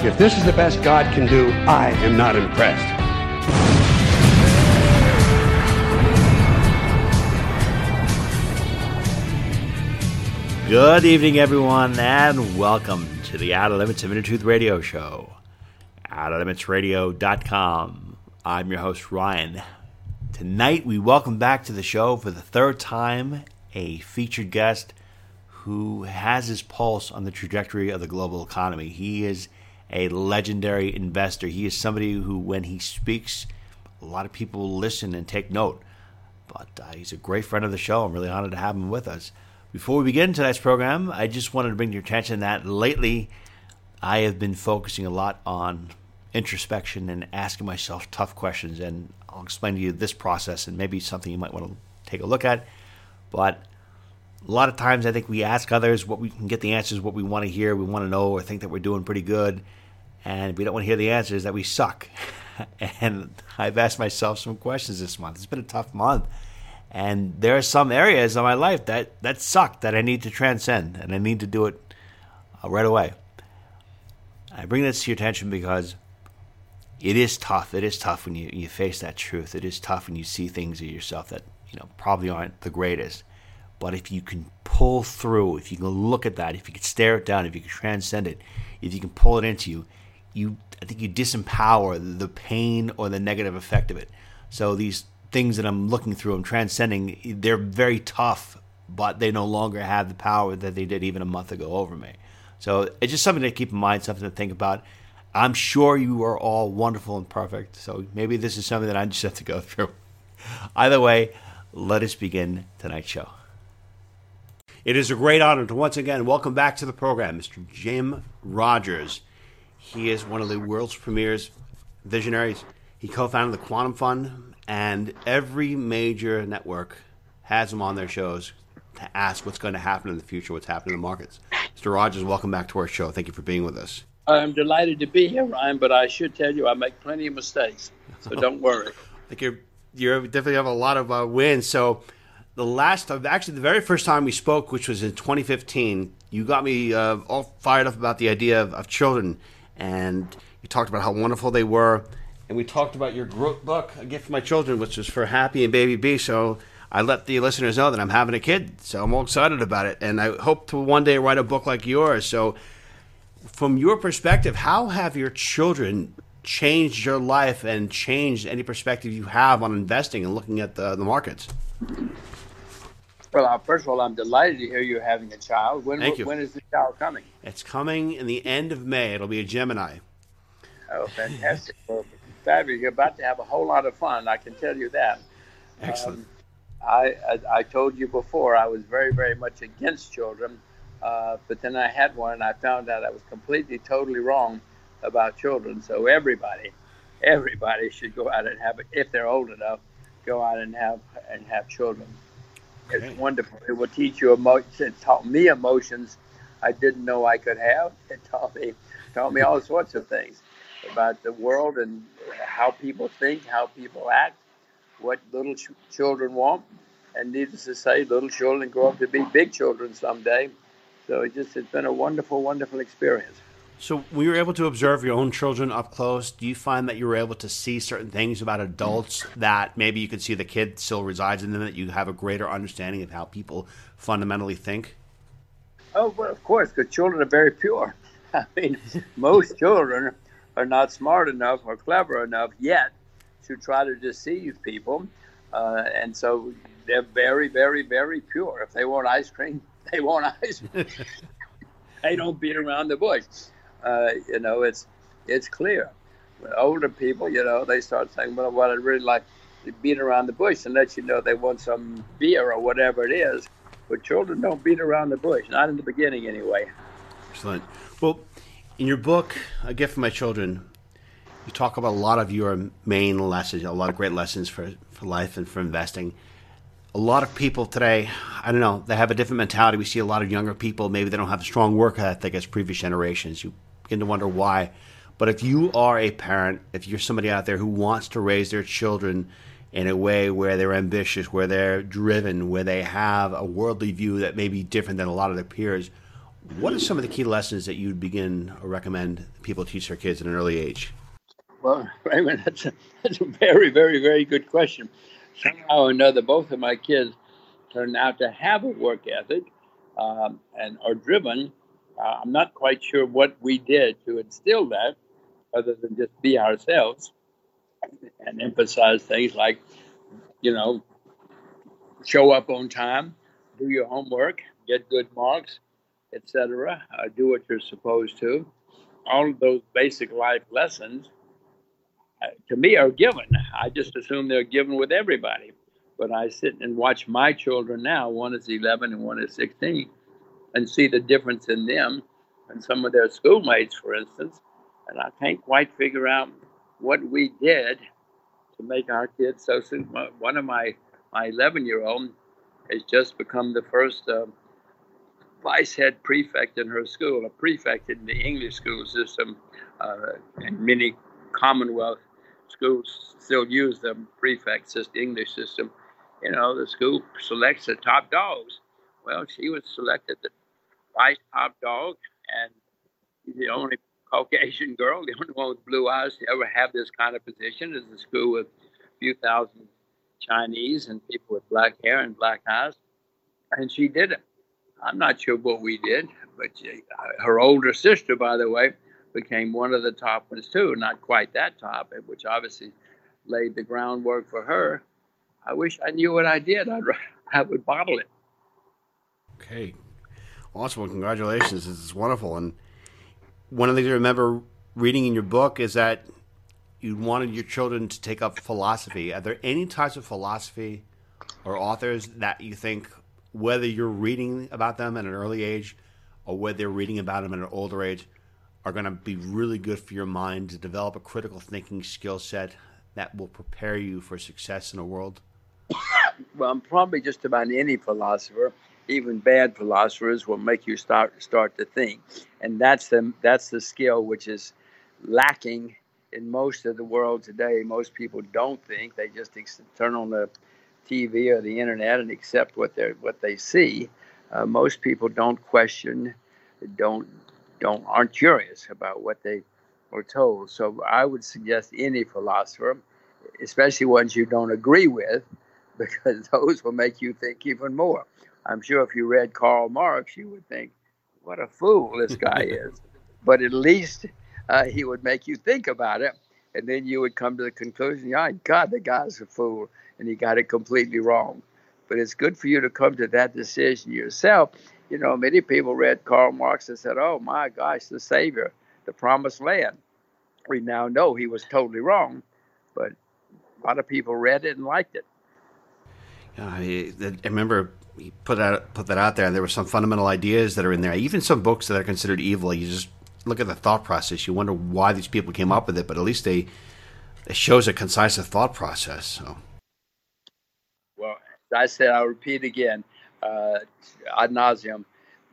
If this is the best God can do, I am not impressed. Good evening, everyone, and welcome to the Outer Limits of Inner Truth Radio Show. OuterLimitsRadio.com. I'm your host, Ryan. Tonight, we welcome back to the show for the third time a featured guest who has his pulse on the trajectory of the global economy. He is a legendary investor. He is somebody who, when he speaks, a lot of people listen and take note. But uh, he's a great friend of the show. I'm really honored to have him with us. Before we begin tonight's program, I just wanted to bring to your attention that lately I have been focusing a lot on introspection and asking myself tough questions. And I'll explain to you this process and maybe something you might want to take a look at. But a lot of times I think we ask others what we can get the answers, what we want to hear, we want to know, or think that we're doing pretty good. And we don't want to hear the answers that we suck. and I've asked myself some questions this month. It's been a tough month. And there are some areas of my life that, that suck that I need to transcend, and I need to do it uh, right away. I bring this to your attention because it is tough. It is tough when you, you face that truth. It is tough when you see things of yourself that you know probably aren't the greatest. But if you can pull through, if you can look at that, if you can stare it down, if you can transcend it, if you can pull it into you, you I think you disempower the pain or the negative effect of it. So these things that I'm looking through, I'm transcending, they're very tough, but they no longer have the power that they did even a month ago over me. So it's just something to keep in mind, something to think about. I'm sure you are all wonderful and perfect. So maybe this is something that I just have to go through. Either way, let us begin tonight's show. It is a great honor to once again welcome back to the program Mr. Jim Rogers. He is one of the world's premier visionaries. He co founded the Quantum Fund, and every major network has him on their shows to ask what's going to happen in the future, what's happening in the markets. Mr. Rogers, welcome back to our show. Thank you for being with us. I'm delighted to be here, Ryan, but I should tell you I make plenty of mistakes, so don't worry. I think you're you definitely have a lot of uh, wins. So the last time, actually the very first time we spoke, which was in 2015, you got me uh, all fired up about the idea of, of, children, and you talked about how wonderful they were, and we talked about your book, A Gift for My Children, which was for Happy and Baby Bee. So I let the listeners know that I'm having a kid, so I'm all excited about it, and I hope to one day write a book like yours. So, from your perspective, how have your children changed your life and changed any perspective you have on investing and looking at the, the markets? Well, uh, first of all, I'm delighted to hear you're having a child. When, Thank you. when is the child coming? It's coming in the end of May. It'll be a Gemini. Oh, fantastic. well, fabulous. You're about to have a whole lot of fun, I can tell you that. Excellent. Um, I, I, I, told you before I was very, very much against children, uh, but then I had one and I found out I was completely, totally wrong about children. So everybody, everybody should go out and have it if they're old enough. Go out and have and have children. It's wonderful. It will teach you emotions. It taught me emotions I didn't know I could have. It taught me taught me all sorts of things about the world and how people think, how people act, what little ch- children want, and needless to say, little children grow up to be big children someday. So it just it's been a wonderful, wonderful experience. So, when you were able to observe your own children up close, do you find that you were able to see certain things about adults that maybe you could see the kid still resides in them, that you have a greater understanding of how people fundamentally think? Oh, well, of course, because children are very pure. I mean, most children are not smart enough or clever enough yet to try to deceive people. Uh, and so they're very, very, very pure. If they want ice cream, they want ice cream. they don't beat around the bush uh, you know, it's it's clear. When older people, you know, they start saying, well, what I'd really like to beat around the bush and let you know they want some beer or whatever it is. But children don't beat around the bush, not in the beginning anyway. Excellent. Well, in your book, A Gift for My Children, You talk about a lot of your main lessons, a lot of great lessons for, for life and for investing. A lot of people today, I don't know, they have a different mentality. We see a lot of younger people, maybe they don't have the strong work ethic as previous generations. You begin to wonder why. But if you are a parent, if you're somebody out there who wants to raise their children in a way where they're ambitious, where they're driven, where they have a worldly view that may be different than a lot of their peers, what are some of the key lessons that you'd begin or recommend people teach their kids at an early age? Well, Raymond, that's a, that's a very, very, very good question. Somehow or another, both of my kids turned out to have a work ethic um, and are driven. Uh, I'm not quite sure what we did to instill that, other than just be ourselves and emphasize things like, you know, show up on time, do your homework, get good marks, etc. Uh, do what you're supposed to. All of those basic life lessons, uh, to me, are given. I just assume they're given with everybody. But I sit and watch my children now. One is 11 and one is 16, and see the difference in them and some of their schoolmates, for instance. And I can't quite figure out what we did to make our kids so. One of my my 11 year old has just become the first uh, vice head prefect in her school, a prefect in the English school system, uh, and many Commonwealth schools still use the prefect system, English system. You know, the school selects the top dogs. Well, she was selected the top dog, and the only Caucasian girl, the only one with blue eyes to ever have this kind of position is a school with a few thousand Chinese and people with black hair and black eyes. And she did it. I'm not sure what we did, but she, uh, her older sister, by the way, became one of the top ones too. Not quite that top, which obviously laid the groundwork for her. I wish I knew what I did. I'd I would bottle it. Okay, awesome. Well, congratulations. This is wonderful. And one of the things I remember reading in your book is that you wanted your children to take up philosophy. Are there any types of philosophy or authors that you think, whether you're reading about them at an early age or whether you're reading about them at an older age, are going to be really good for your mind to develop a critical thinking skill set that will prepare you for success in the world? Well, I'm probably just about any philosopher even bad philosophers will make you start start to think, and that's the that's the skill which is lacking in most of the world today. Most people don't think; they just turn on the TV or the internet and accept what they what they see. Uh, most people don't question, don't don't aren't curious about what they are told. So I would suggest any philosopher, especially ones you don't agree with, because those will make you think even more. I'm sure if you read Karl Marx, you would think, what a fool this guy is. But at least uh, he would make you think about it. And then you would come to the conclusion, yeah, God, the guy's a fool. And he got it completely wrong. But it's good for you to come to that decision yourself. You know, many people read Karl Marx and said, oh my gosh, the Savior, the promised land. We now know he was totally wrong. But a lot of people read it and liked it. Yeah, I remember he put that put that out there. And there were some fundamental ideas that are in there. Even some books that are considered evil. You just look at the thought process. You wonder why these people came up with it, but at least they it shows a concise thought process. So. Well, I said, I'll repeat again, uh, ad nauseum.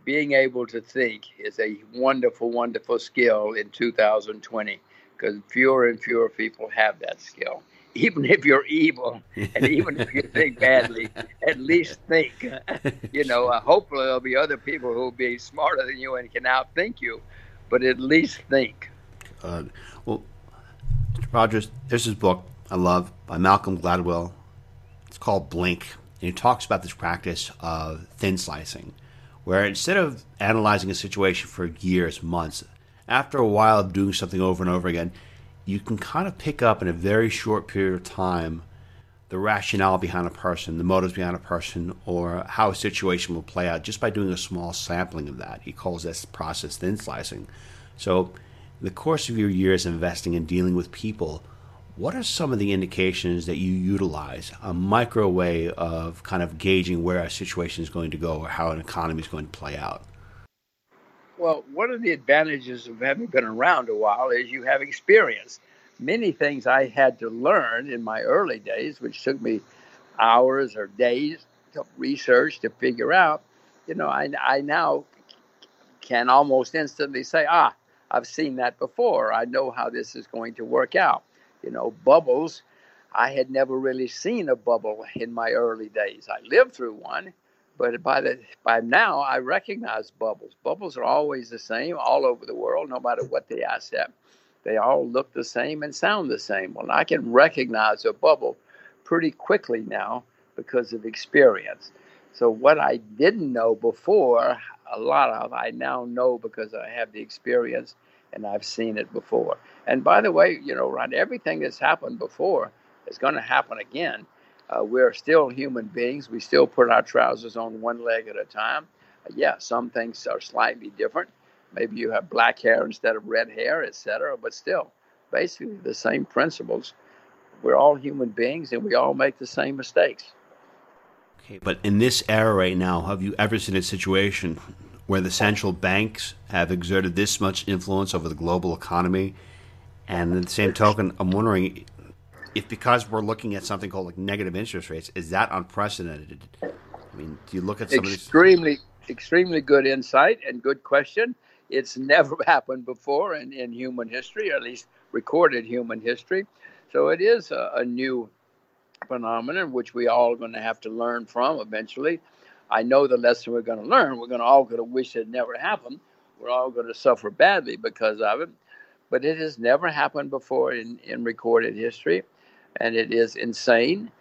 Being able to think is a wonderful, wonderful skill in 2020 because fewer and fewer people have that skill even if you're evil and even if you think badly, at least think. you know, uh, hopefully there'll be other people who will be smarter than you and can outthink you, but at least think. Uh, well, Mr. Rogers, there's this book I love by Malcolm Gladwell. It's called Blink, and he talks about this practice of thin slicing, where instead of analyzing a situation for years, months, after a while of doing something over and over again, you can kind of pick up in a very short period of time the rationale behind a person, the motives behind a person, or how a situation will play out just by doing a small sampling of that. He calls this process thin slicing. So, in the course of your years investing and dealing with people, what are some of the indications that you utilize, a micro way of kind of gauging where a situation is going to go or how an economy is going to play out? Well, one of the advantages of having been around a while is you have experience. many things I had to learn in my early days, which took me hours or days to research to figure out. You know, I, I now can almost instantly say, ah, I've seen that before. I know how this is going to work out. You know, bubbles. I had never really seen a bubble in my early days. I lived through one, but by the by now I recognize bubbles. Bubbles are always the same all over the world, no matter what the asset. They all look the same and sound the same. Well, I can recognize a bubble pretty quickly now because of experience. So what I didn't know before, a lot of I now know because I have the experience and I've seen it before. And by the way, you know, Ron, everything that's happened before is going to happen again. Uh, we're still human beings. We still put our trousers on one leg at a time. Uh, yeah, some things are slightly different. Maybe you have black hair instead of red hair, etc. But still, basically the same principles. We're all human beings, and we all make the same mistakes. Okay, but in this era right now, have you ever seen a situation where the central banks have exerted this much influence over the global economy? And at the same token, I'm wondering if because we're looking at something called like negative interest rates, is that unprecedented? I mean, do you look at some of these extremely, extremely good insight and good question. It's never happened before in, in human history, or at least recorded human history. So it is a, a new phenomenon which we all are going to have to learn from eventually. I know the lesson we're going to learn. We're going to all going to wish it never happened. We're all going to suffer badly because of it. But it has never happened before in, in recorded history and it is insane.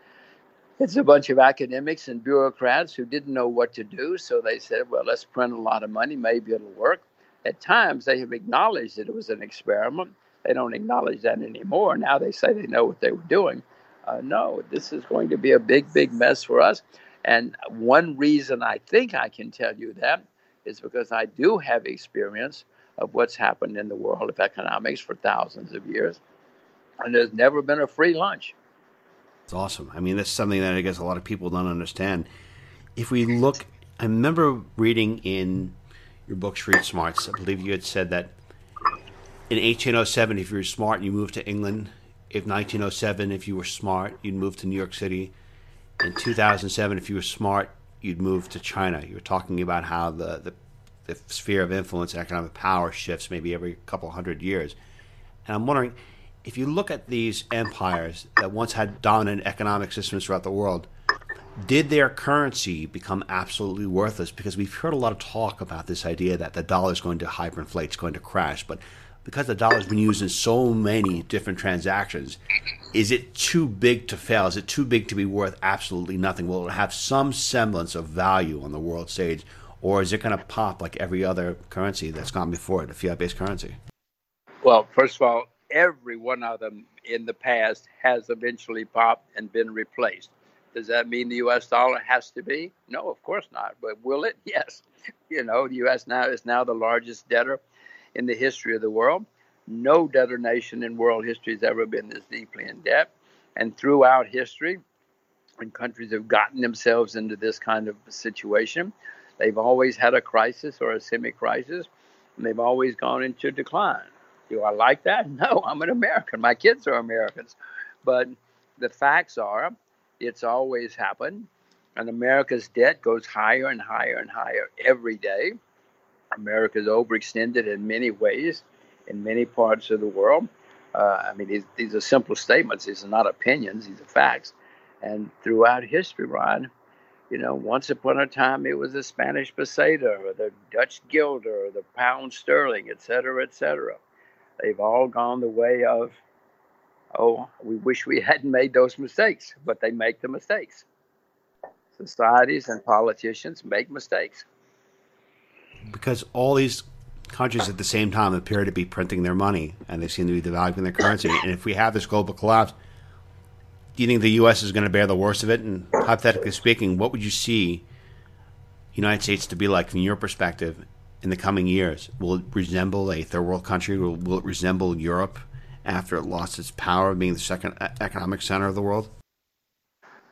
It's a bunch of academics and bureaucrats who didn't know what to do, so they said, well, let's print a lot of money, maybe it'll work. At times, they have acknowledged that it was an experiment. They don't acknowledge that anymore. Now they say they know what they were doing. Uh, no, this is going to be a big, big mess for us. And one reason I think I can tell you that is because I do have experience of what's happened in the world of economics for thousands of years and there's never been a free lunch. It's awesome. I mean, that's something that I guess a lot of people don't understand. If we look, I remember reading in your book Street Smarts. I believe you had said that in 1807, if you were smart, you moved to England. If 1907, if you were smart, you'd move to New York City. In 2007, if you were smart, you'd move to China. You were talking about how the, the, the sphere of influence and economic power shifts maybe every couple hundred years. And I'm wondering, if you look at these empires that once had dominant economic systems throughout the world, did their currency become absolutely worthless? Because we've heard a lot of talk about this idea that the dollar is going to hyperinflate, it's going to crash. But because the dollar has been used in so many different transactions, is it too big to fail? Is it too big to be worth absolutely nothing? Will it have some semblance of value on the world stage? Or is it going to pop like every other currency that's gone before it, a fiat based currency? Well, first of all, every one of them in the past has eventually popped and been replaced. Does that mean the U.S. dollar has to be? No, of course not. But will it? Yes. You know, the U.S. now is now the largest debtor in the history of the world. No debtor nation in world history has ever been this deeply in debt. And throughout history, when countries have gotten themselves into this kind of situation, they've always had a crisis or a semi crisis, and they've always gone into decline. Do I like that? No, I'm an American. My kids are Americans. But the facts are it's always happened. And America's debt goes higher and higher and higher every day. America is overextended in many ways in many parts of the world. Uh, I mean, these, these are simple statements. These are not opinions. These are facts. And throughout history, Ron, you know, once upon a time it was the Spanish peseta or the Dutch guilder or the pound sterling, et cetera, et cetera. They've all gone the way of, oh, we wish we hadn't made those mistakes, but they make the mistakes. Societies and politicians make mistakes. Because all these countries at the same time appear to be printing their money and they seem to be devaluing their currency. And if we have this global collapse, do you think the U.S. is going to bear the worst of it? And hypothetically speaking, what would you see United States to be like from your perspective in the coming years? Will it resemble a third world country? Will, will it resemble Europe after it lost its power of being the second economic center of the world?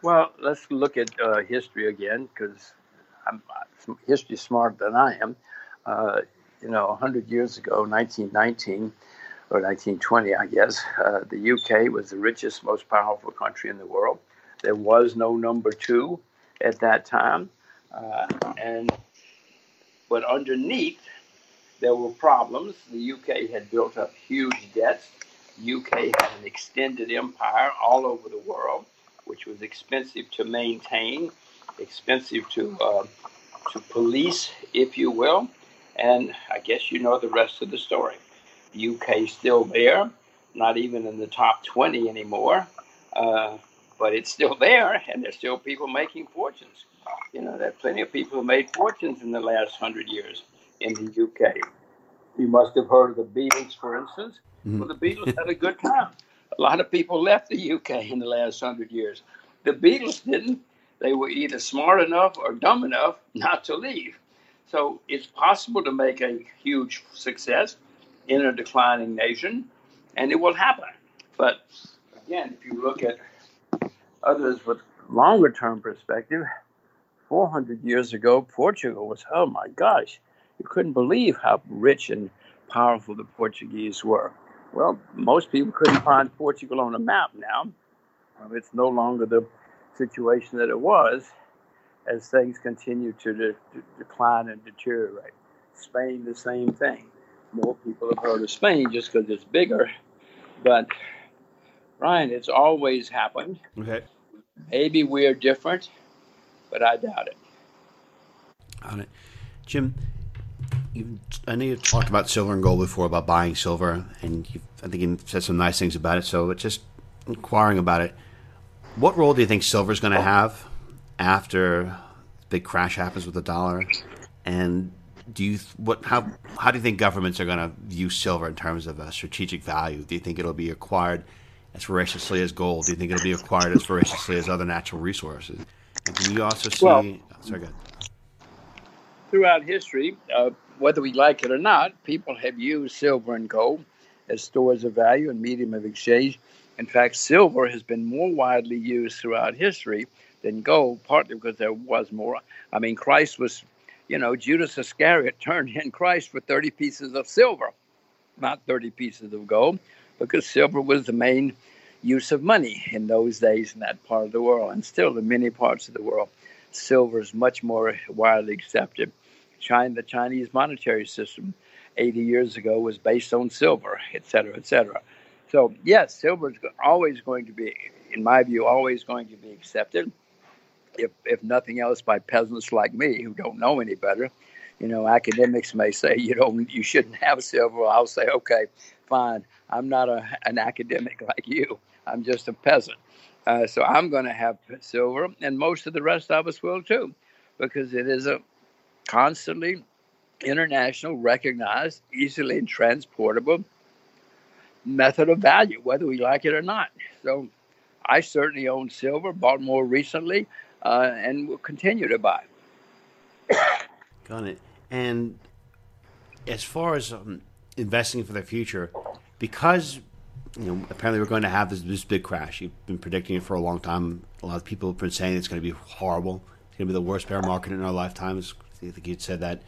Well, let's look at uh, history again because I'm history smarter than I am. Uh, you know, 100 years ago, 1919, or 1920, I guess, uh, the UK was the richest, most powerful country in the world. There was no number two at that time. Uh, and but underneath, there were problems. The UK had built up huge debts. UK had an extended empire all over the world, which was expensive to maintain, expensive to uh, to police, if you will. And I guess you know the rest of the story. UK still there, not even in the top 20 anymore, uh, but it's still there, and there's still people making fortunes. You know, there are plenty of people who made fortunes in the last hundred years in the UK. You must have heard of the Beatles, for instance. Mm-hmm. Well, the Beatles had a good time. A lot of people left the UK in the last hundred years. The Beatles didn't. They were either smart enough or dumb enough not to leave. So it's possible to make a huge success in a declining nation, and it will happen. But again, if you look at others with longer term perspective, 400 years ago, Portugal was, oh my gosh, you couldn't believe how rich and powerful the Portuguese were. Well, most people couldn't find Portugal on a map now. It's no longer the situation that it was as things continue to de- de- decline and deteriorate. Spain, the same thing. More people have heard of Spain just because it's bigger. But, Ryan, it's always happened. Okay. Maybe we're different, but I doubt it. On it. Jim, you, I know you've talked about silver and gold before, about buying silver, and I think you said some nice things about it. So, just inquiring about it, what role do you think silver is going to have after the big crash happens with the dollar? And do you what how how do you think governments are going to view silver in terms of a strategic value? Do you think it'll be acquired as voraciously as gold? Do you think it'll be acquired as voraciously as other natural resources? And can you also see? Well, oh, sorry, go ahead. Throughout history, uh, whether we like it or not, people have used silver and gold as stores of value and medium of exchange in fact, silver has been more widely used throughout history than gold, partly because there was more. I mean, Christ was, you know, Judas Iscariot turned in Christ for 30 pieces of silver, not 30 pieces of gold, because silver was the main use of money in those days in that part of the world, and still in many parts of the world. Silver is much more widely accepted. China, the Chinese monetary system 80 years ago was based on silver, et cetera, et cetera. So yes, silver is always going to be, in my view, always going to be accepted. If if nothing else, by peasants like me who don't know any better. You know, academics may say you don't, you shouldn't have silver. I'll say, okay, fine. I'm not a, an academic like you. I'm just a peasant. Uh, so I'm going to have silver, and most of the rest of us will too, because it is a constantly international, recognized, easily transportable method of value, whether we like it or not. So I certainly own silver, bought more recently, uh, and will continue to buy. Got it. And as far as um, investing for the future, because you know apparently we're going to have this, this big crash. You've been predicting it for a long time. A lot of people have been saying it's going to be horrible. It's going to be the worst bear market in our lifetimes. I think you'd said that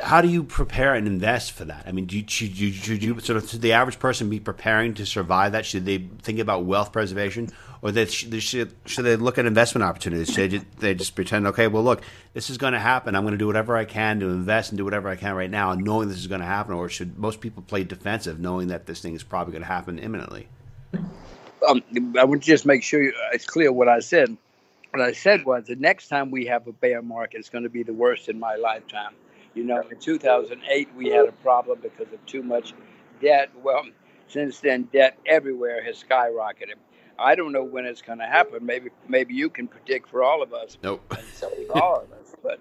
how do you prepare and invest for that? I mean, do you, should, you, should you sort of should the average person be preparing to survive that? Should they think about wealth preservation, or should, should, should they look at investment opportunities? Should they just, they just pretend, okay, well, look, this is going to happen. I'm going to do whatever I can to invest and do whatever I can right now, knowing this is going to happen. Or should most people play defensive, knowing that this thing is probably going to happen imminently? Um, I would just make sure it's clear what I said. What I said was the next time we have a bear market, it's going to be the worst in my lifetime you know, in 2008, we had a problem because of too much debt. Well, since then, debt everywhere has skyrocketed. I don't know when it's going to happen. Maybe, maybe you can predict for all of us. Nope. all of us. But,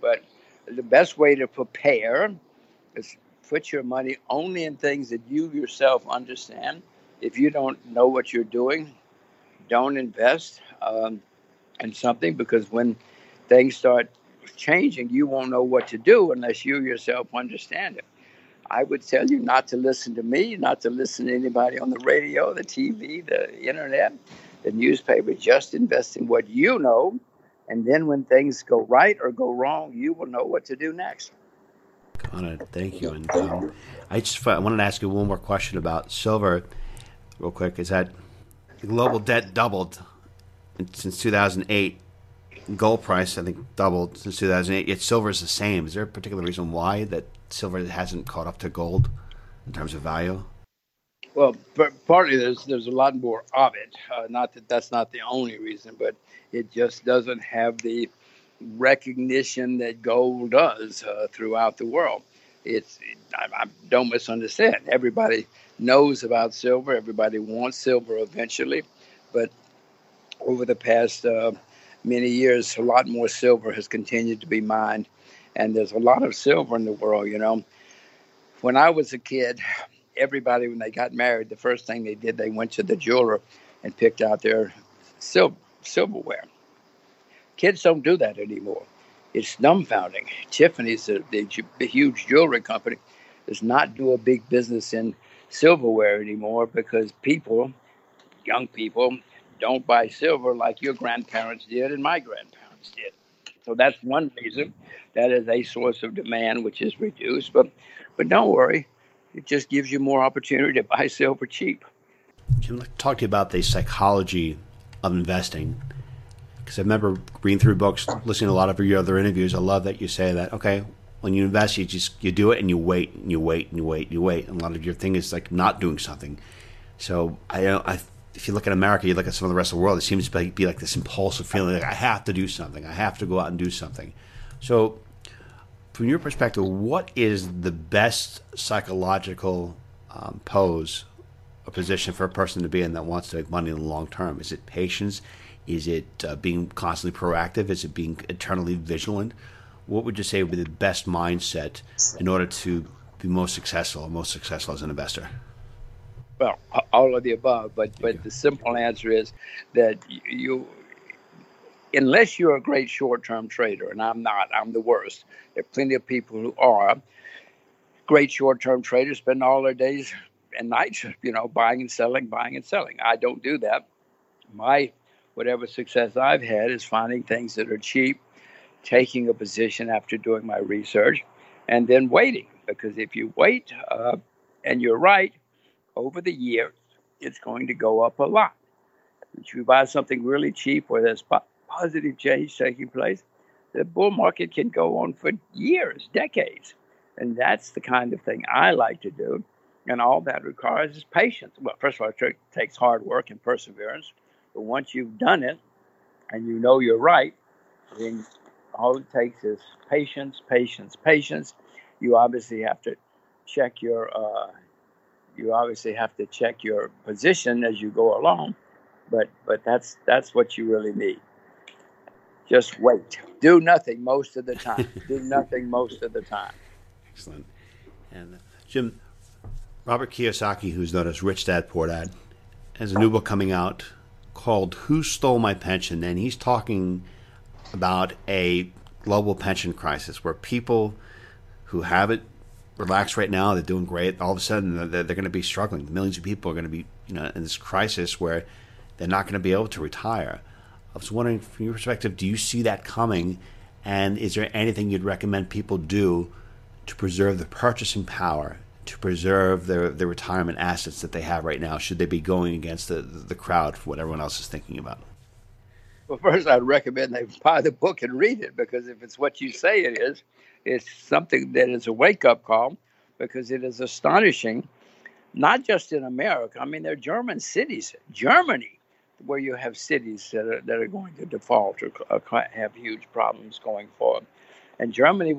but the best way to prepare is put your money only in things that you yourself understand. If you don't know what you're doing, don't invest um, in something because when things start changing, you won't know what to do unless you yourself understand it. I would tell you not to listen to me, not to listen to anybody on the radio, the TV, the internet, the newspaper. Just invest in what you know. And then when things go right or go wrong, you will know what to do next. on it. Thank you. And um, I just I wanted to ask you one more question about silver, real quick. Is that global debt doubled since 2008? Gold price, I think, doubled since 2008. Yet silver is the same. Is there a particular reason why that silver hasn't caught up to gold in terms of value? Well, partly there's there's a lot more of it. Uh, not that that's not the only reason, but it just doesn't have the recognition that gold does uh, throughout the world. It's I, I, don't misunderstand. Everybody knows about silver. Everybody wants silver eventually, but over the past uh, many years, a lot more silver has continued to be mined, and there's a lot of silver in the world. You know, when I was a kid, everybody when they got married, the first thing they did, they went to the jeweler and picked out their sil- silverware. Kids don't do that anymore. It's dumbfounding. Tiffany's, the, the, the huge jewelry company, does not do a big business in silverware anymore because people, young people, don't buy silver like your grandparents did and my grandparents did. So that's one reason. That is a source of demand which is reduced. But but don't worry, it just gives you more opportunity to buy silver cheap. Jim, let's talk to you about the psychology of investing. Because I remember reading through books, listening to a lot of your other interviews. I love that you say that. Okay, when you invest, you just you do it and you wait and you wait and you wait and you wait. And a lot of your thing is like not doing something. So I, I if you look at America, you look at some of the rest of the world. It seems to be like this impulsive feeling like I have to do something. I have to go out and do something. So from your perspective, what is the best psychological um, pose or position for a person to be in that wants to make money in the long term? Is it patience? Is it uh, being constantly proactive? Is it being eternally vigilant? What would you say would be the best mindset in order to be most successful, most successful as an investor? Well, all of the above, but but the simple answer is that you unless you're a great short-term trader, and I'm not, I'm the worst. There are plenty of people who are great short-term traders, spend all their days and nights, you know, buying and selling, buying and selling. I don't do that. My whatever success I've had is finding things that are cheap, taking a position after doing my research, and then waiting. Because if you wait, uh, and you're right, over the years, it's going to go up a lot. If you buy something really cheap where there's positive change taking place, the bull market can go on for years, decades. And that's the kind of thing I like to do. And all that requires is patience. Well, first of all, it takes hard work and perseverance. But once you've done it and you know you're right, then all it takes is patience, patience, patience. You obviously have to check your uh, you obviously have to check your position as you go along, but but that's that's what you really need. Just wait. Do nothing most of the time. Do nothing most of the time. Excellent. And uh, Jim, Robert Kiyosaki, who's known as Rich Dad Poor Dad, has a new book coming out called "Who Stole My Pension," and he's talking about a global pension crisis where people who have it relaxed right now, they're doing great. All of a sudden, they're, they're going to be struggling. Millions of people are going to be, you know, in this crisis where they're not going to be able to retire. I was wondering, from your perspective, do you see that coming? And is there anything you'd recommend people do to preserve the purchasing power, to preserve their, their retirement assets that they have right now? Should they be going against the, the crowd for what everyone else is thinking about? Well, first, I'd recommend they buy the book and read it because if it's what you say it is, it's something that is a wake up call because it is astonishing, not just in America. I mean, there are German cities, Germany, where you have cities that are, that are going to default or, have huge problems going forward. And Germany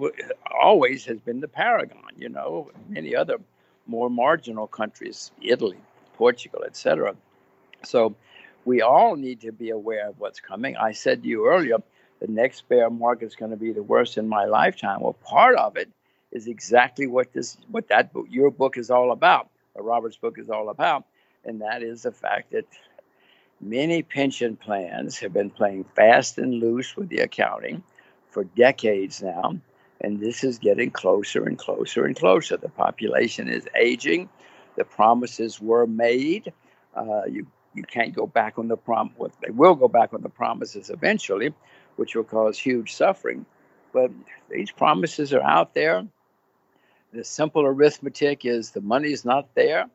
always has been the paragon, you know, many other more marginal countries, Italy, Portugal, etc. So we all need to be aware of what's coming. I said to you earlier, the next bear market is going to be the worst in my lifetime. Well, part of it is exactly what this, what that book, your book is all about, or Robert's book is all about, and that is the fact that Many pension plans have been playing fast and loose with the accounting for decades now, and this is getting closer and closer and closer. The population is aging. The promises were made. Uh, you you can't go back on the prom. Well, they will go back on the promises eventually, which will cause huge suffering. But these promises are out there. the simple arithmetic is the money's not there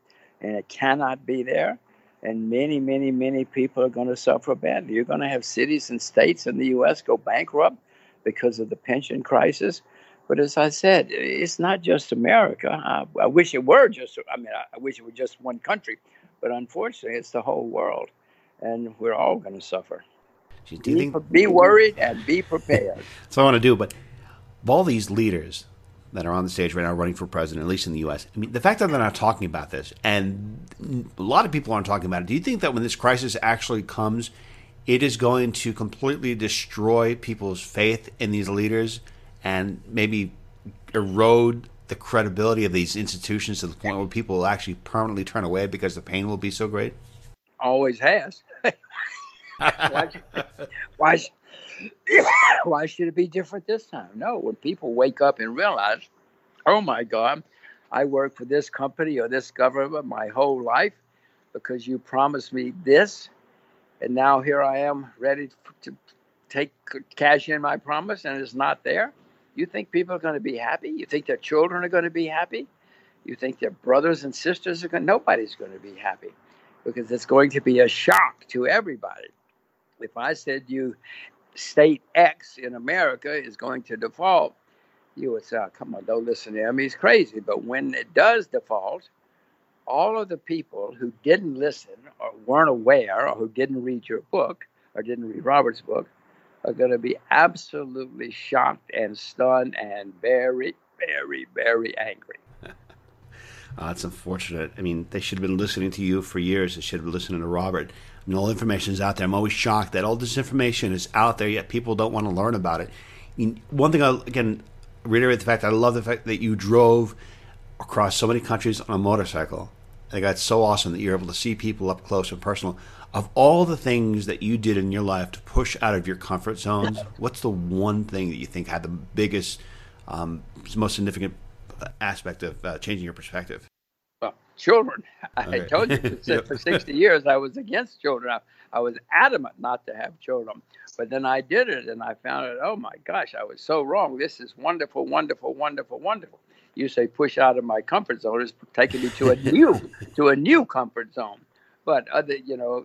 and it cannot be there. And many, many, many people are going to suffer badly. You're going to have cities and states in the U.S. go bankrupt because of the pension crisis. But as I said, it's not just America. I, I wish it were just, I mean, I, I wish it were just one country. But unfortunately, it's the whole world. And we're all going to suffer. Do you Be, be worried and be prepared. That's what I want to do. But of all these leaders that are on the stage right now running for president, at least in the U.S., I mean, the fact that they're not talking about this, and a lot of people aren't talking about it, do you think that when this crisis actually comes, it is going to completely destroy people's faith in these leaders and maybe erode the credibility of these institutions to the point where people will actually permanently turn away because the pain will be so great? Always has. Why, why, why should it be different this time? No, when people wake up and realize, oh my God, I work for this company or this government my whole life because you promised me this, and now here I am ready to take cash in my promise, and it's not there. You think people are going to be happy? You think their children are going to be happy? You think their brothers and sisters are going? Nobody's going to be happy because it's going to be a shock to everybody. If I said you state X in America is going to default, you would say, oh, come on, don't listen to him. He's crazy. But when it does default, all of the people who didn't listen or weren't aware or who didn't read your book or didn't read Robert's book are going to be absolutely shocked and stunned and very, very, very angry. Uh, it's unfortunate. I mean, they should have been listening to you for years. They should have been listening to Robert. Mean, all information is out there. I'm always shocked that all this information is out there, yet people don't want to learn about it. I mean, one thing, I, again, reiterate the fact I love the fact that you drove across so many countries on a motorcycle. I think that's so awesome that you're able to see people up close and personal. Of all the things that you did in your life to push out of your comfort zones, what's the one thing that you think had the biggest, um, most significant aspect of uh, changing your perspective? Well, children. I Okay. told you for, Yep. for 60 years I was against children. I, I was adamant not to have children. But then I did it and I found out, oh my gosh, I was so wrong. This is wonderful, wonderful, wonderful, wonderful. You say push out of my comfort zone is taking me to a new to a new comfort zone. But other, you know,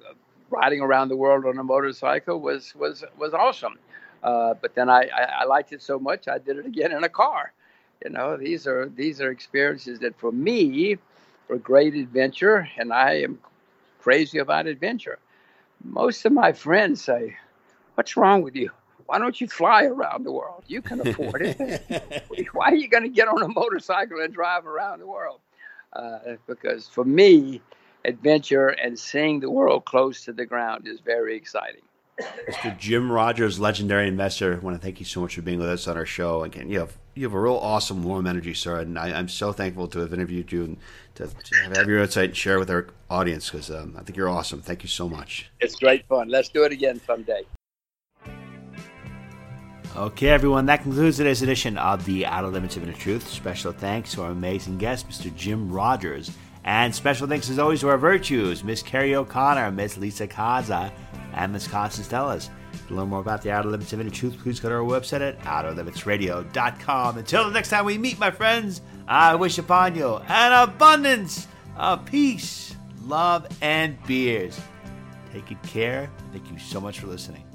riding around the world on a motorcycle was was was awesome. Uh, but then I, I, I liked it so much I did it again in a car. You know, these are these are experiences that for me were great adventure, and I am crazy about adventure. Most of my friends say, "What's wrong with you? Why don't you fly around the world? You can afford it. Why are you going to get on a motorcycle and drive around the world?" Uh, because for me, adventure and seeing the world close to the ground is very exciting. Mr. Jim Rogers, legendary investor. I want to thank you so much for being with us on our show. Again, you have you have a real awesome, warm energy, sir, and I, I'm so thankful to have interviewed you and to, to have your insight and share with our audience because um, I think you're awesome. Thank you so much. It's great fun. Let's do it again someday. Okay, everyone, that concludes today's edition of the Outer Limits of Inner Truth. Special thanks to our amazing guest, Mr. Jim Rogers. And special thanks, as always, to our virtues, Miss Carrie O'Connor, Miss Lisa Kaza, and Miss Constance Tellis. To learn more about the Outer Limits of Inner Truth, please go to our website at outerlimitsradio.com. Until the next time we meet, my friends, I wish upon you an abundance of peace, love, and beers. Take good care. Thank you so much for listening.